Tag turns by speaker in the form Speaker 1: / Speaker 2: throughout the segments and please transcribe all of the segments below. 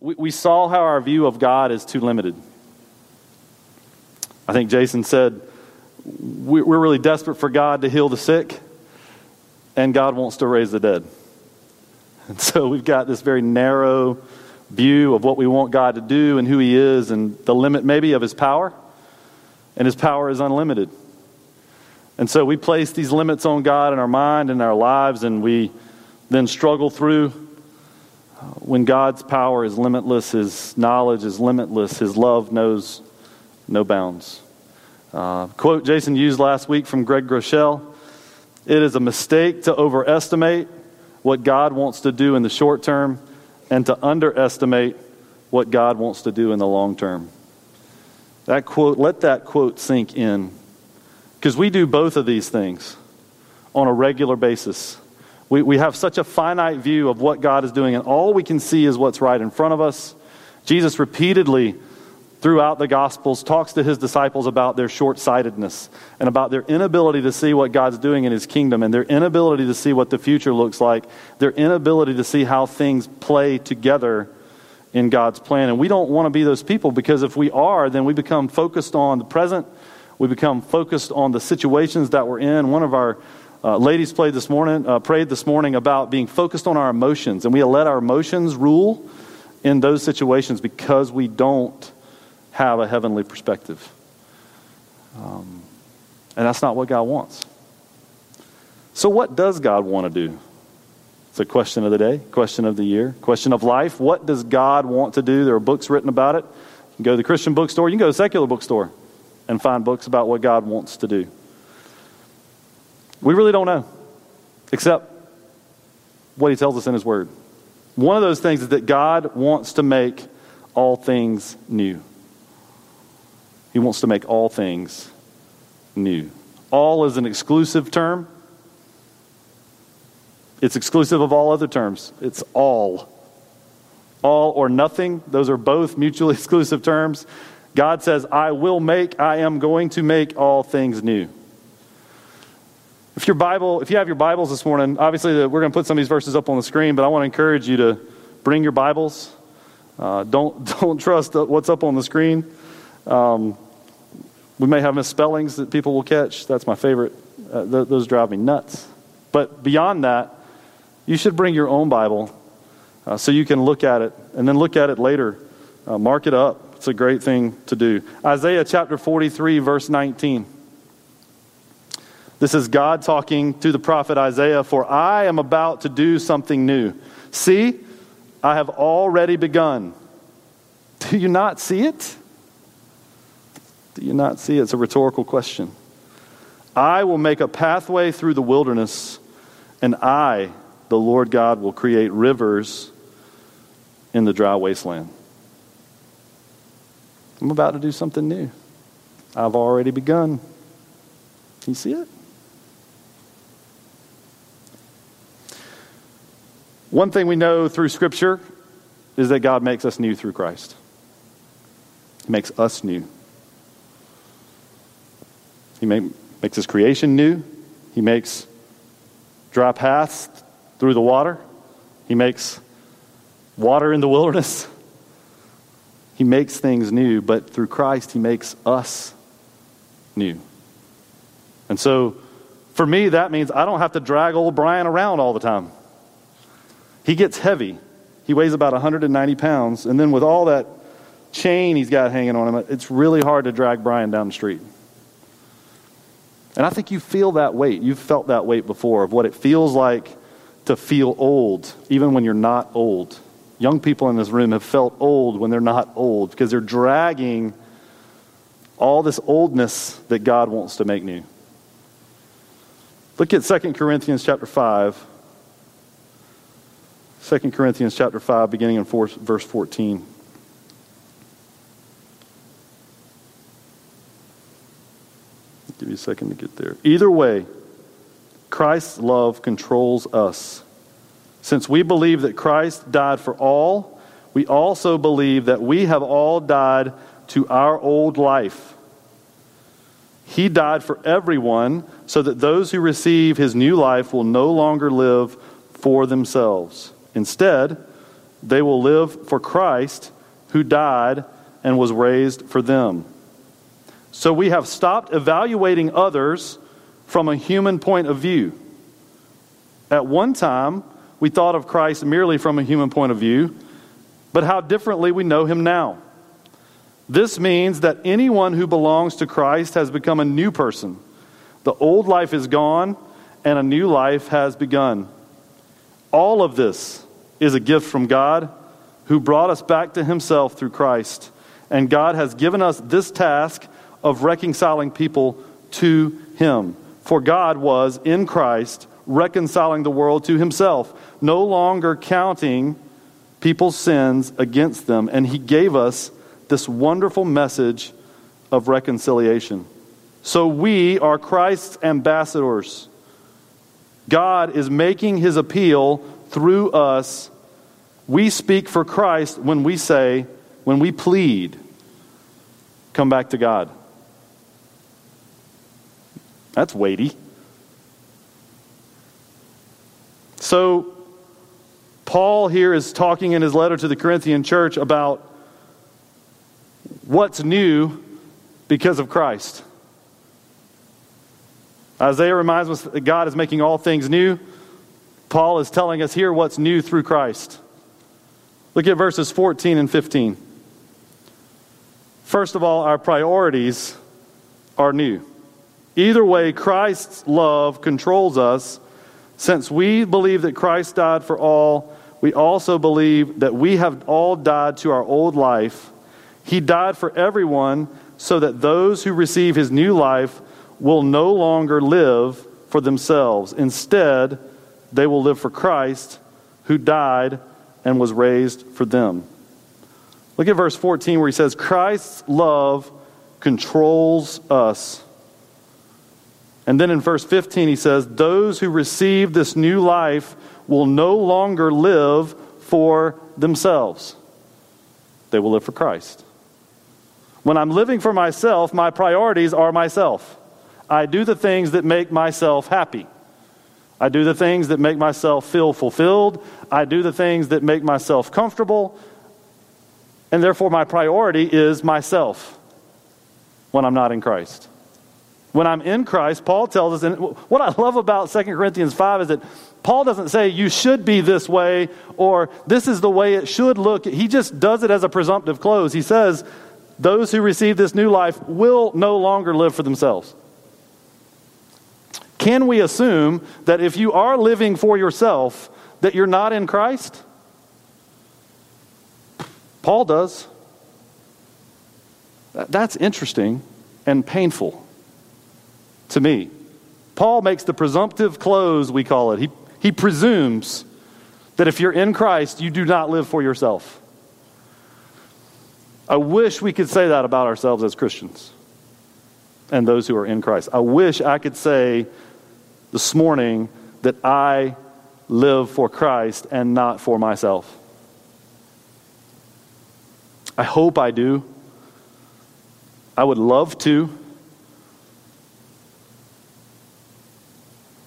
Speaker 1: we, we saw how our view of God is too limited. I think Jason said we're really desperate for God to heal the sick, and God wants to raise the dead. And so we've got this very narrow view of what we want God to do and who He is, and the limit maybe of His power. And His power is unlimited. And so we place these limits on God in our mind and our lives, and we then struggle through. When God's power is limitless, His knowledge is limitless, His love knows no bounds. Uh, quote Jason used last week from Greg Groeschel It is a mistake to overestimate what God wants to do in the short term and to underestimate what God wants to do in the long term. That quote, let that quote sink in. Because we do both of these things on a regular basis. We, we have such a finite view of what God is doing, and all we can see is what's right in front of us. Jesus repeatedly, throughout the Gospels, talks to his disciples about their short sightedness and about their inability to see what God's doing in his kingdom and their inability to see what the future looks like, their inability to see how things play together in God's plan. And we don't want to be those people because if we are, then we become focused on the present. We become focused on the situations that we're in. One of our uh, ladies played this morning, uh, prayed this morning about being focused on our emotions, and we let our emotions rule in those situations because we don't have a heavenly perspective. Um, and that's not what God wants. So, what does God want to do? It's a question of the day, question of the year, question of life. What does God want to do? There are books written about it. You can go to the Christian bookstore, you can go to the secular bookstore and find books about what God wants to do. We really don't know, except what He tells us in His Word. One of those things is that God wants to make all things new. He wants to make all things new. All is an exclusive term. It's exclusive of all other terms. It's all. All or nothing, those are both mutually exclusive terms. God says, I will make, I am going to make all things new. If your Bible, if you have your Bibles this morning, obviously we're going to put some of these verses up on the screen, but I want to encourage you to bring your Bibles. Uh, don't don't trust what's up on the screen. Um, we may have misspellings that people will catch. That's my favorite. Uh, th- those drive me nuts. But beyond that, you should bring your own Bible uh, so you can look at it and then look at it later. Uh, mark it up. It's a great thing to do. Isaiah chapter 43, verse 19. This is God talking to the prophet Isaiah For I am about to do something new. See, I have already begun. Do you not see it? Do you not see it? It's a rhetorical question. I will make a pathway through the wilderness, and I, the Lord God, will create rivers in the dry wasteland. I'm about to do something new. I've already begun. Can you see it? One thing we know through Scripture is that God makes us new through Christ. He makes us new. He make, makes his creation new. He makes dry paths through the water. He makes water in the wilderness. He makes things new, but through Christ, He makes us new. And so, for me, that means I don't have to drag old Brian around all the time. He gets heavy. He weighs about 190 pounds, and then with all that chain he's got hanging on him, it's really hard to drag Brian down the street. And I think you feel that weight. You've felt that weight before of what it feels like to feel old, even when you're not old. Young people in this room have felt old when they're not old because they're dragging all this oldness that God wants to make new. Look at 2 Corinthians chapter 5. 2 Corinthians chapter 5, beginning in four, verse 14. Give you a second to get there. Either way, Christ's love controls us. Since we believe that Christ died for all, we also believe that we have all died to our old life. He died for everyone so that those who receive his new life will no longer live for themselves. Instead, they will live for Christ who died and was raised for them. So we have stopped evaluating others from a human point of view. At one time, we thought of Christ merely from a human point of view, but how differently we know him now. This means that anyone who belongs to Christ has become a new person. The old life is gone, and a new life has begun. All of this is a gift from God who brought us back to himself through Christ. And God has given us this task of reconciling people to him. For God was in Christ reconciling the world to himself, no longer counting people's sins against them. And he gave us this wonderful message of reconciliation. So we are Christ's ambassadors. God is making his appeal through us. We speak for Christ when we say, when we plead, come back to God. That's weighty. So, Paul here is talking in his letter to the Corinthian church about what's new because of Christ. Isaiah reminds us that God is making all things new. Paul is telling us here what's new through Christ. Look at verses 14 and 15. First of all, our priorities are new. Either way, Christ's love controls us. Since we believe that Christ died for all, we also believe that we have all died to our old life. He died for everyone so that those who receive his new life will no longer live for themselves. Instead, they will live for Christ who died and was raised for them. Look at verse 14 where he says, Christ's love controls us. And then in verse 15, he says, Those who receive this new life will no longer live for themselves, they will live for Christ. When I'm living for myself, my priorities are myself. I do the things that make myself happy. I do the things that make myself feel fulfilled. I do the things that make myself comfortable. And therefore, my priority is myself when I'm not in Christ when I'm in Christ, Paul tells us, and what I love about 2 Corinthians 5 is that Paul doesn't say you should be this way or this is the way it should look. He just does it as a presumptive close. He says, those who receive this new life will no longer live for themselves. Can we assume that if you are living for yourself, that you're not in Christ? Paul does. That's interesting and painful to me. Paul makes the presumptive close, we call it. He, he presumes that if you're in Christ, you do not live for yourself. I wish we could say that about ourselves as Christians and those who are in Christ. I wish I could say this morning that I live for Christ and not for myself. I hope I do. I would love to.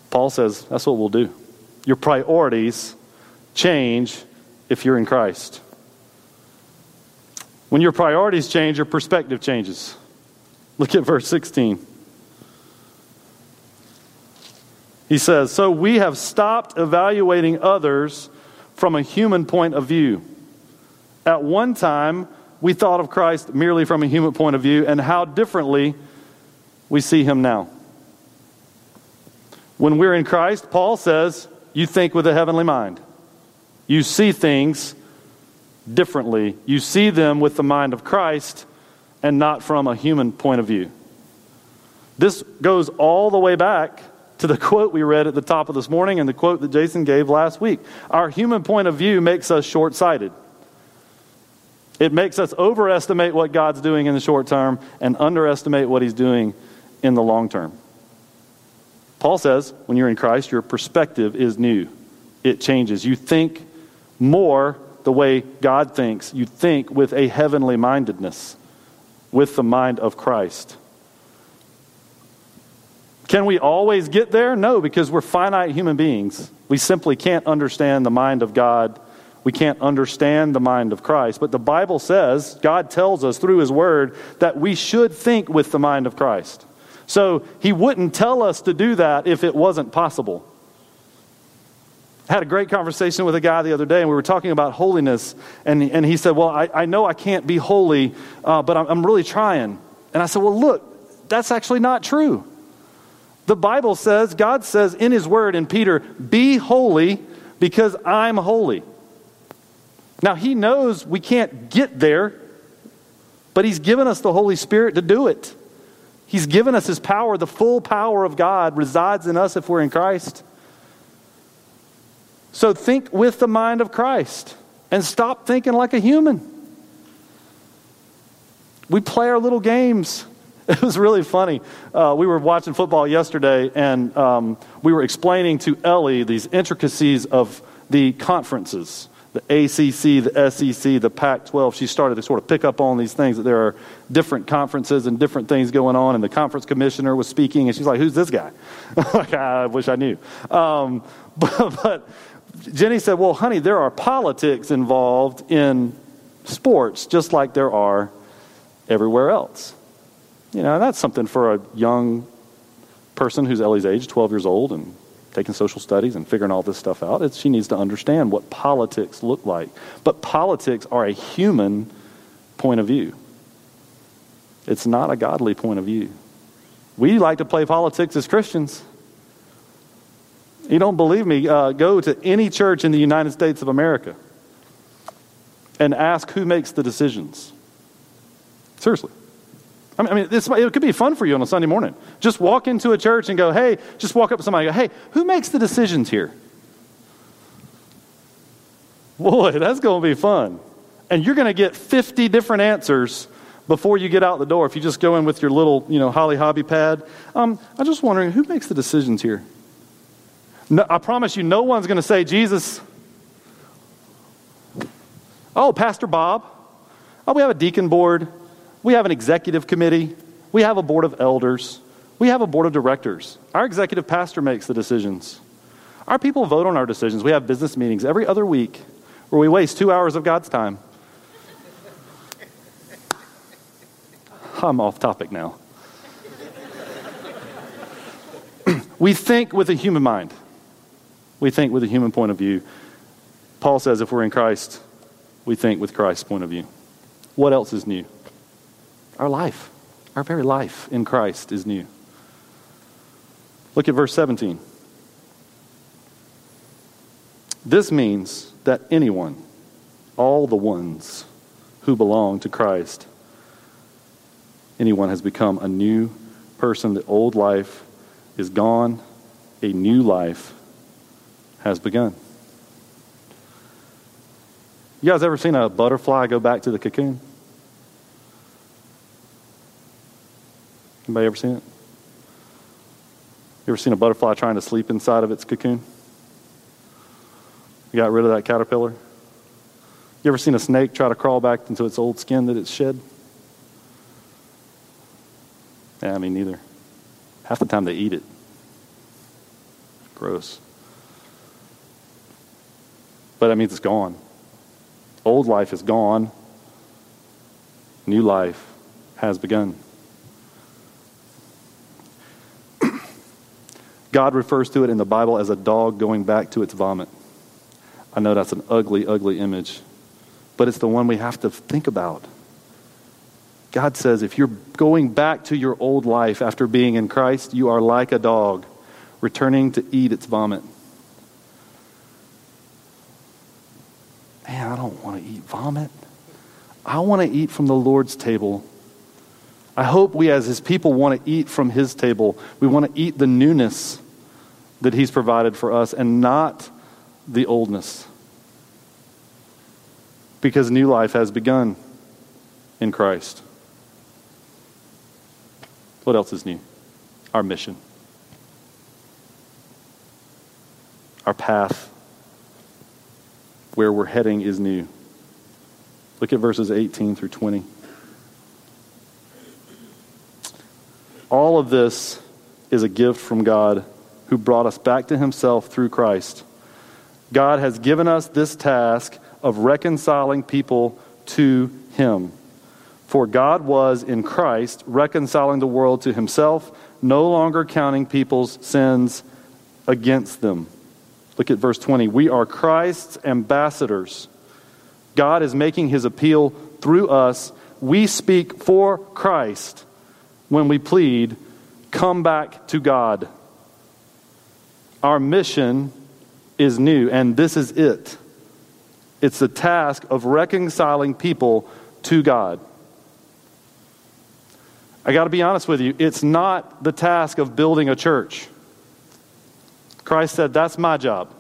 Speaker 1: Paul says that's what we'll do. Your priorities change if you're in Christ. When your priorities change, your perspective changes. Look at verse 16. He says, So we have stopped evaluating others from a human point of view. At one time, we thought of Christ merely from a human point of view, and how differently we see him now. When we're in Christ, Paul says, you think with a heavenly mind. You see things differently. You see them with the mind of Christ and not from a human point of view. This goes all the way back to the quote we read at the top of this morning and the quote that Jason gave last week. Our human point of view makes us short sighted. It makes us overestimate what God's doing in the short term and underestimate what He's doing in the long term. Paul says when you're in Christ, your perspective is new. It changes. You think more the way God thinks. You think with a heavenly mindedness, with the mind of Christ. Can we always get there? No, because we're finite human beings. We simply can't understand the mind of God We can't understand the mind of Christ. But the Bible says, God tells us through His Word, that we should think with the mind of Christ. So He wouldn't tell us to do that if it wasn't possible. I had a great conversation with a guy the other day, and we were talking about holiness. And, and he said, Well, I, I know I can't be holy, uh, but I'm, I'm really trying. And I said, Well, look, that's actually not true. The Bible says, God says in His Word in Peter, Be holy because I'm holy. Now, He knows we can't get there, but He's given us the Holy Spirit to do it. He's given us His power. The full power of God resides in us if we're in Christ. So think with the mind of Christ and stop thinking like a human. We play our little games. It was really funny. Uh, we were watching football yesterday, and um, we were explaining to Ellie these intricacies of the conferences the ACC, the SEC, the Pac 12. She started to sort of pick up on these things that there are different conferences and different things going on. And the conference commissioner was speaking, and she's like, Who's this guy? like, I wish I knew. Um, but, but Jenny said, Well, honey, there are politics involved in sports just like there are everywhere else. You know, that's something for a young person who's Ellie's age, 12 years old, and taking social studies and figuring all this stuff out. It's, she needs to understand what politics look like. But politics are a human point of view. It's not a godly point of view. We like to play politics as Christians. You don't believe me? Uh, go to any church in the United States of America and ask who makes the decisions. Seriously. I mean, this, it could be fun for you on a Sunday morning. Just walk into a church and go, hey, just walk up to somebody and go, hey, who makes the decisions here? Boy, that's going to be fun. And you're going to get 50 different answers before you get out the door if you just go in with your little, you know, Holly Hobbie pad. Um, I'm just wondering, who makes the decisions here? No, I promise you, no one's going to say, Jesus. Oh, Pastor Bob. Oh, we have a deacon board. We have an executive committee. We have a board of elders. We have a board of directors. Our executive pastor makes the decisions. Our people vote on our decisions. We have business meetings every other week where we waste two hours of God's time. I'm off topic now. we think with a human mind. We think with a human point of view. Paul says if we're in Christ, we think with Christ's point of view. What else is new? Our life, our very life in Christ is new. Look at verse 17. This means that anyone, all the ones who belong to Christ, anyone has become a new person. The old life is gone, a new life has begun. You guys ever seen a butterfly go back to the cocoon? Anybody ever seen it? You ever seen a butterfly trying to sleep inside of its cocoon? You got rid of that caterpillar? You ever seen a snake try to crawl back into its old skin that it's shed? Yeah, I mean, neither. Half the time they eat it. Gross. But that means it's gone. Old life is gone. New life has begun. God refers to it in the Bible as a dog going back to its vomit. I know that's an ugly, ugly image, but it's the one we have to think about. God says if you're going back to your old life after being in Christ, you are like a dog returning to eat its vomit. Man, I don't want to eat vomit. I want to eat from the Lord's table. I hope we, as His people, want to eat from His table. We want to eat the newness that He's provided for us and not the oldness. Because new life has begun in Christ. What else is new? Our mission, our path, where we're heading is new. Look at verses 18 through 20. All of this is a gift from God who brought us back to himself through Christ. God has given us this task of reconciling people to Him. For God was in Christ reconciling the world to Himself, no longer counting people's sins against them. Look at verse 20. We are Christ's ambassadors. God is making His appeal through us. We speak for Christ when we plead, Come back to God. Our mission is new, and this is it. It's the task of reconciling people to God. I got to be honest with you, it's not the task of building a church. Christ said, That's my job.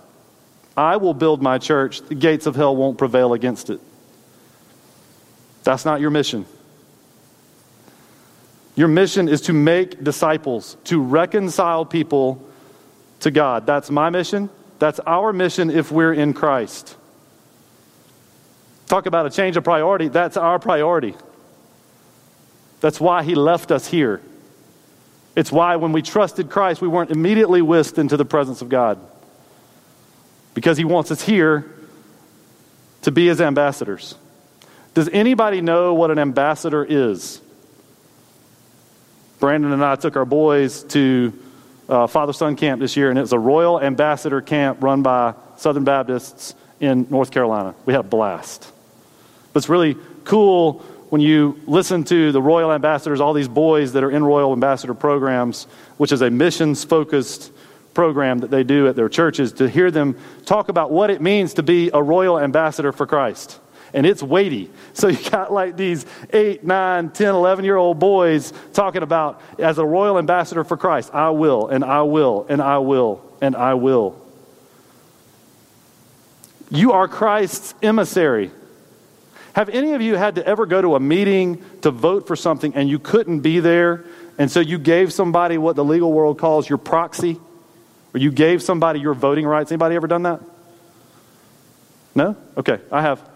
Speaker 1: I will build my church. The gates of hell won't prevail against it. That's not your mission. Your mission is to make disciples, to reconcile people to God. That's my mission. That's our mission if we're in Christ. Talk about a change of priority. That's our priority. That's why he left us here. It's why when we trusted Christ, we weren't immediately whisked into the presence of God. Because he wants us here to be his ambassadors. Does anybody know what an ambassador is? Brandon and I took our boys to uh, Father Son Camp this year, and it's a Royal Ambassador Camp run by Southern Baptists in North Carolina. We had a blast. But it's really cool when you listen to the Royal Ambassadors, all these boys that are in Royal Ambassador programs, which is a missions focused program that they do at their churches, to hear them talk about what it means to be a Royal Ambassador for Christ and it's weighty. So you got like these 8, 9, 10, 11 year old boys talking about, as a royal ambassador for Christ, I will, and I will, and I will, and I will. You are Christ's emissary. Have any of you had to ever go to a meeting to vote for something and you couldn't be there, and so you gave somebody what the legal world calls your proxy? Or you gave somebody your voting rights? Anybody ever done that? No? Okay, I have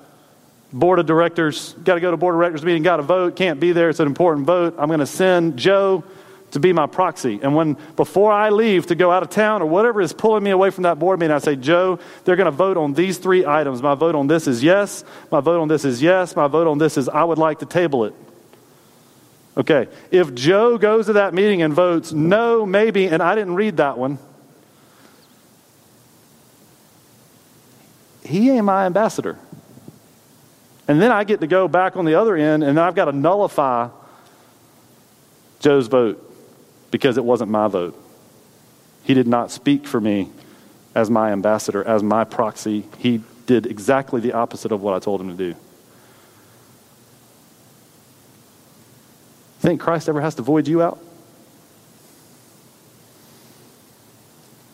Speaker 1: board of directors, got to go to board of directors meeting, got to vote, can't be there, it's an important vote. I'm going to send Joe to be my proxy. And when before I leave to go out of town or whatever is pulling me away from that board meeting, I say, Joe, they're going to vote on these three items. My vote on this is yes. My vote on this is yes. My vote on this is I would like to table it. Okay. If Joe goes to that meeting and votes no, maybe, and I didn't read that one, he ain't my ambassador. And then I get to go back on the other end and I've got to nullify Joe's vote because it wasn't my vote. He did not speak for me as my ambassador, as my proxy. He did exactly the opposite of what I told him to do. Think Christ ever has to void you out?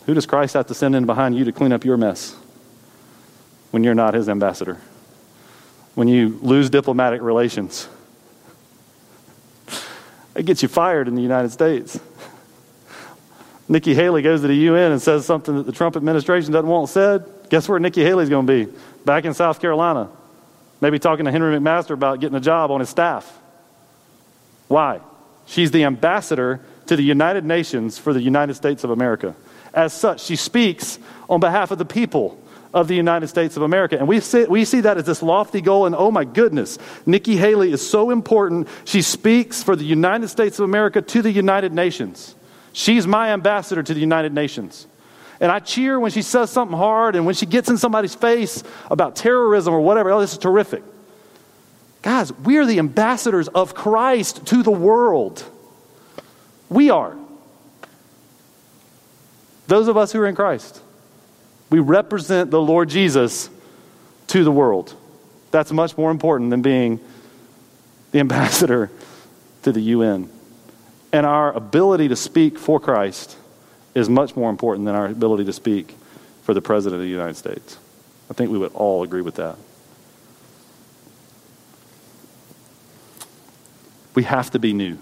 Speaker 1: Who does Christ have to send in behind you to clean up your mess when you're not his ambassador? When you lose diplomatic relations. It gets you fired in the United States. Nikki Haley goes to the UN and says something that the Trump administration doesn't want said. Guess where Nikki Haley's going to be? Back in South Carolina. Maybe talking to Henry McMaster about getting a job on his staff. Why? She's the ambassador to the United Nations for the United States of America. As such, she speaks on behalf of the people of the United States of America. And we see, we see that as this lofty goal, and oh my goodness, Nikki Haley is so important. She speaks for the United States of America to the United Nations. She's my ambassador to the United Nations. And I cheer when she says something hard and when she gets in somebody's face about terrorism or whatever. Oh, this is terrific. Guys, we are the ambassadors of Christ to the world. We are. Those of us who are in Christ. We represent the Lord Jesus to the world. That's much more important than being the ambassador to the UN. And our ability to speak for Christ is much more important than our ability to speak for the President of the United States. I think we would all agree with that. We have to be new.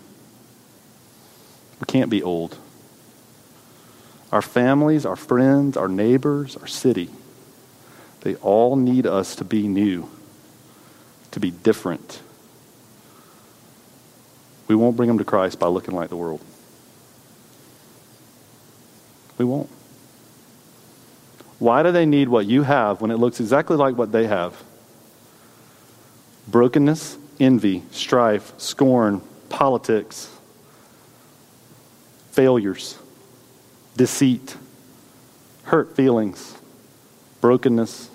Speaker 1: We can't be old our families, our friends, our neighbors, our city, they all need us to be new, to be different. We won't bring them to Christ by looking like the world. We won't. Why do they need what you have when it looks exactly like what they have? brokenness, envy, strife, scorn, politics, failures, deceit, hurt feelings, brokenness.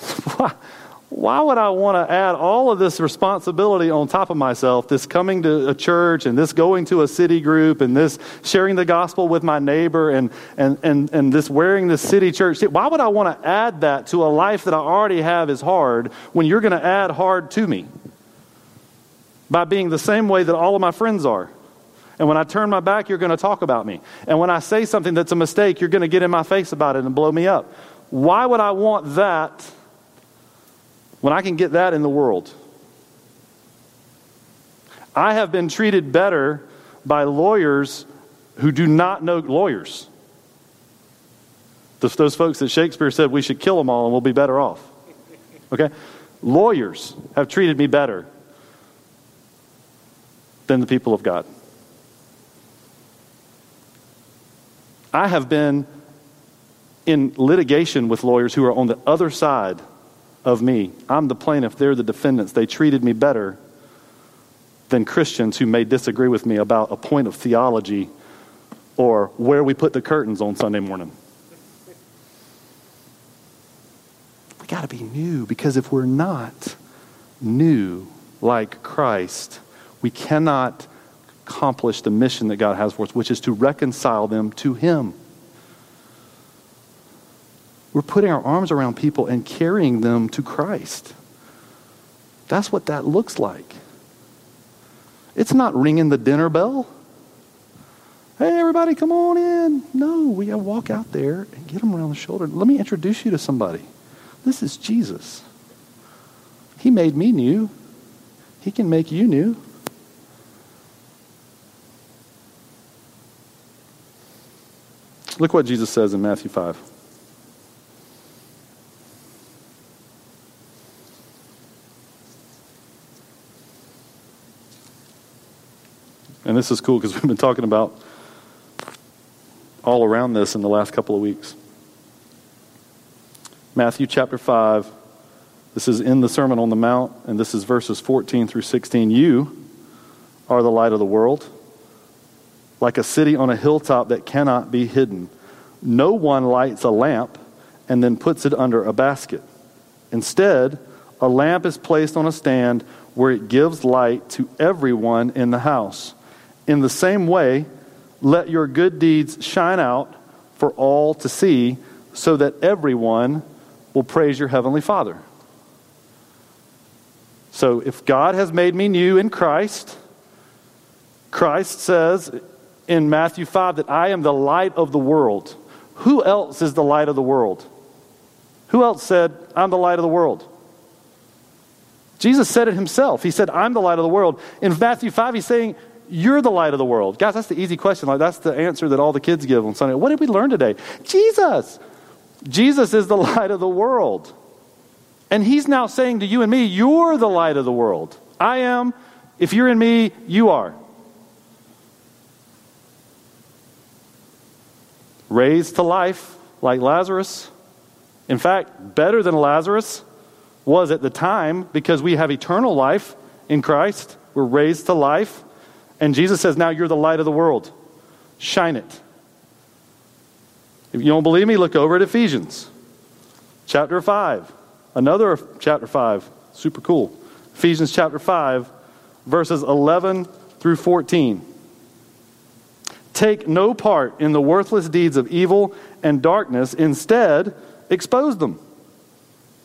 Speaker 1: why why would I want to add all of this responsibility on top of myself? This coming to a church and this going to a city group and this sharing the gospel with my neighbor and, and, and, and this wearing the city church. Why would I want to add that to a life that I already have is hard when you're going to add hard to me? By being the same way that all of my friends are. And when I turn my back, you're going to talk about me. And when I say something that's a mistake, you're going to get in my face about it and blow me up. Why would I want that? when I can get that in the world. I have been treated better by lawyers who do not know lawyers. Those, those folks that Shakespeare said we should kill them all and we'll be better off. Okay? Lawyers have treated me better than the people of God. I have been in litigation with lawyers who are on the other side of me. I'm the plaintiff, they're the defendants. They treated me better than Christians who may disagree with me about a point of theology or where we put the curtains on Sunday morning. We got to be new because if we're not new like Christ, we cannot accomplish the mission that God has for us, which is to reconcile them to Him. We're putting our arms around people and carrying them to Christ. That's what that looks like. It's not ringing the dinner bell. Hey, everybody, come on in. No, we got to walk out there and get them around the shoulder. Let me introduce you to somebody. This is Jesus. He made me new. He can make you new. Look what Jesus says in Matthew 5. And this is cool because we've been talking about all around this in the last couple of weeks. Matthew chapter 5. This is in the Sermon on the Mount, and this is verses 14 through 16. You are the light of the world, like a city on a hilltop that cannot be hidden. No one lights a lamp and then puts it under a basket. Instead, a lamp is placed on a stand where it gives light to everyone in the house. In the same way, let your good deeds shine out for all to see, so that everyone will praise your heavenly Father. So, if God has made me new in Christ, Christ says in Matthew 5 that I am the light of the world. Who else is the light of the world? Who else said, I'm the light of the world? Jesus said it himself. He said, I'm the light of the world. In Matthew 5, he's saying, you're the light of the world. Guys, that's the easy question. Like that's the answer that all the kids give on Sunday. What did we learn today? Jesus. Jesus is the light of the world. And he's now saying to you and me, you're the light of the world. I am. If you're in me, you are. Raised to life like Lazarus. In fact, better than Lazarus was at the time because we have eternal life in Christ. We're raised to life. And Jesus says, Now you're the light of the world. Shine it. If you don't believe me, look over at Ephesians chapter 5. Another chapter 5. Super cool. Ephesians chapter 5, verses 11 through 14. Take no part in the worthless deeds of evil and darkness, instead, expose them.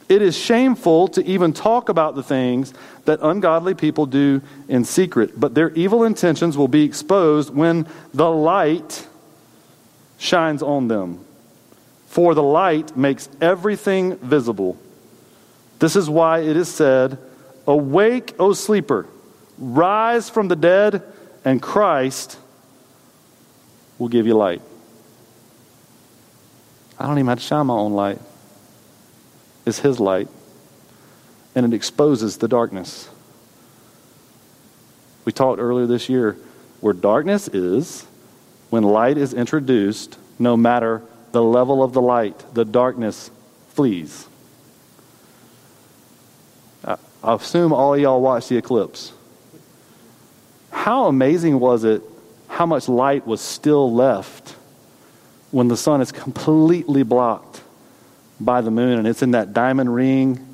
Speaker 1: It is shameful to even talk about the things that ungodly people do in secret, but their evil intentions will be exposed when the light shines on them. For the light makes everything visible. This is why it is said, Awake, O sleeper, rise from the dead, and Christ will give you light. I don't even have to shine my own light It's His light, and it exposes the darkness. We talked earlier this year where darkness is, when light is introduced, no matter the level of the light, the darkness flees. I assume all y'all watched the eclipse. How amazing was it how much light was still left when the sun is completely blocked by the moon. And it's in that diamond ring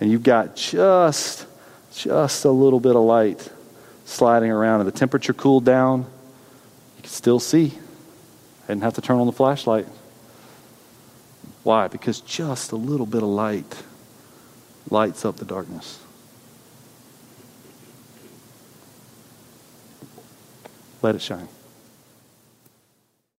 Speaker 1: and you've got just just a little bit of light sliding around. And the temperature cooled down. You can still see. I didn't have to turn on the flashlight. Why? Because just a little bit of light lights up the darkness let it shine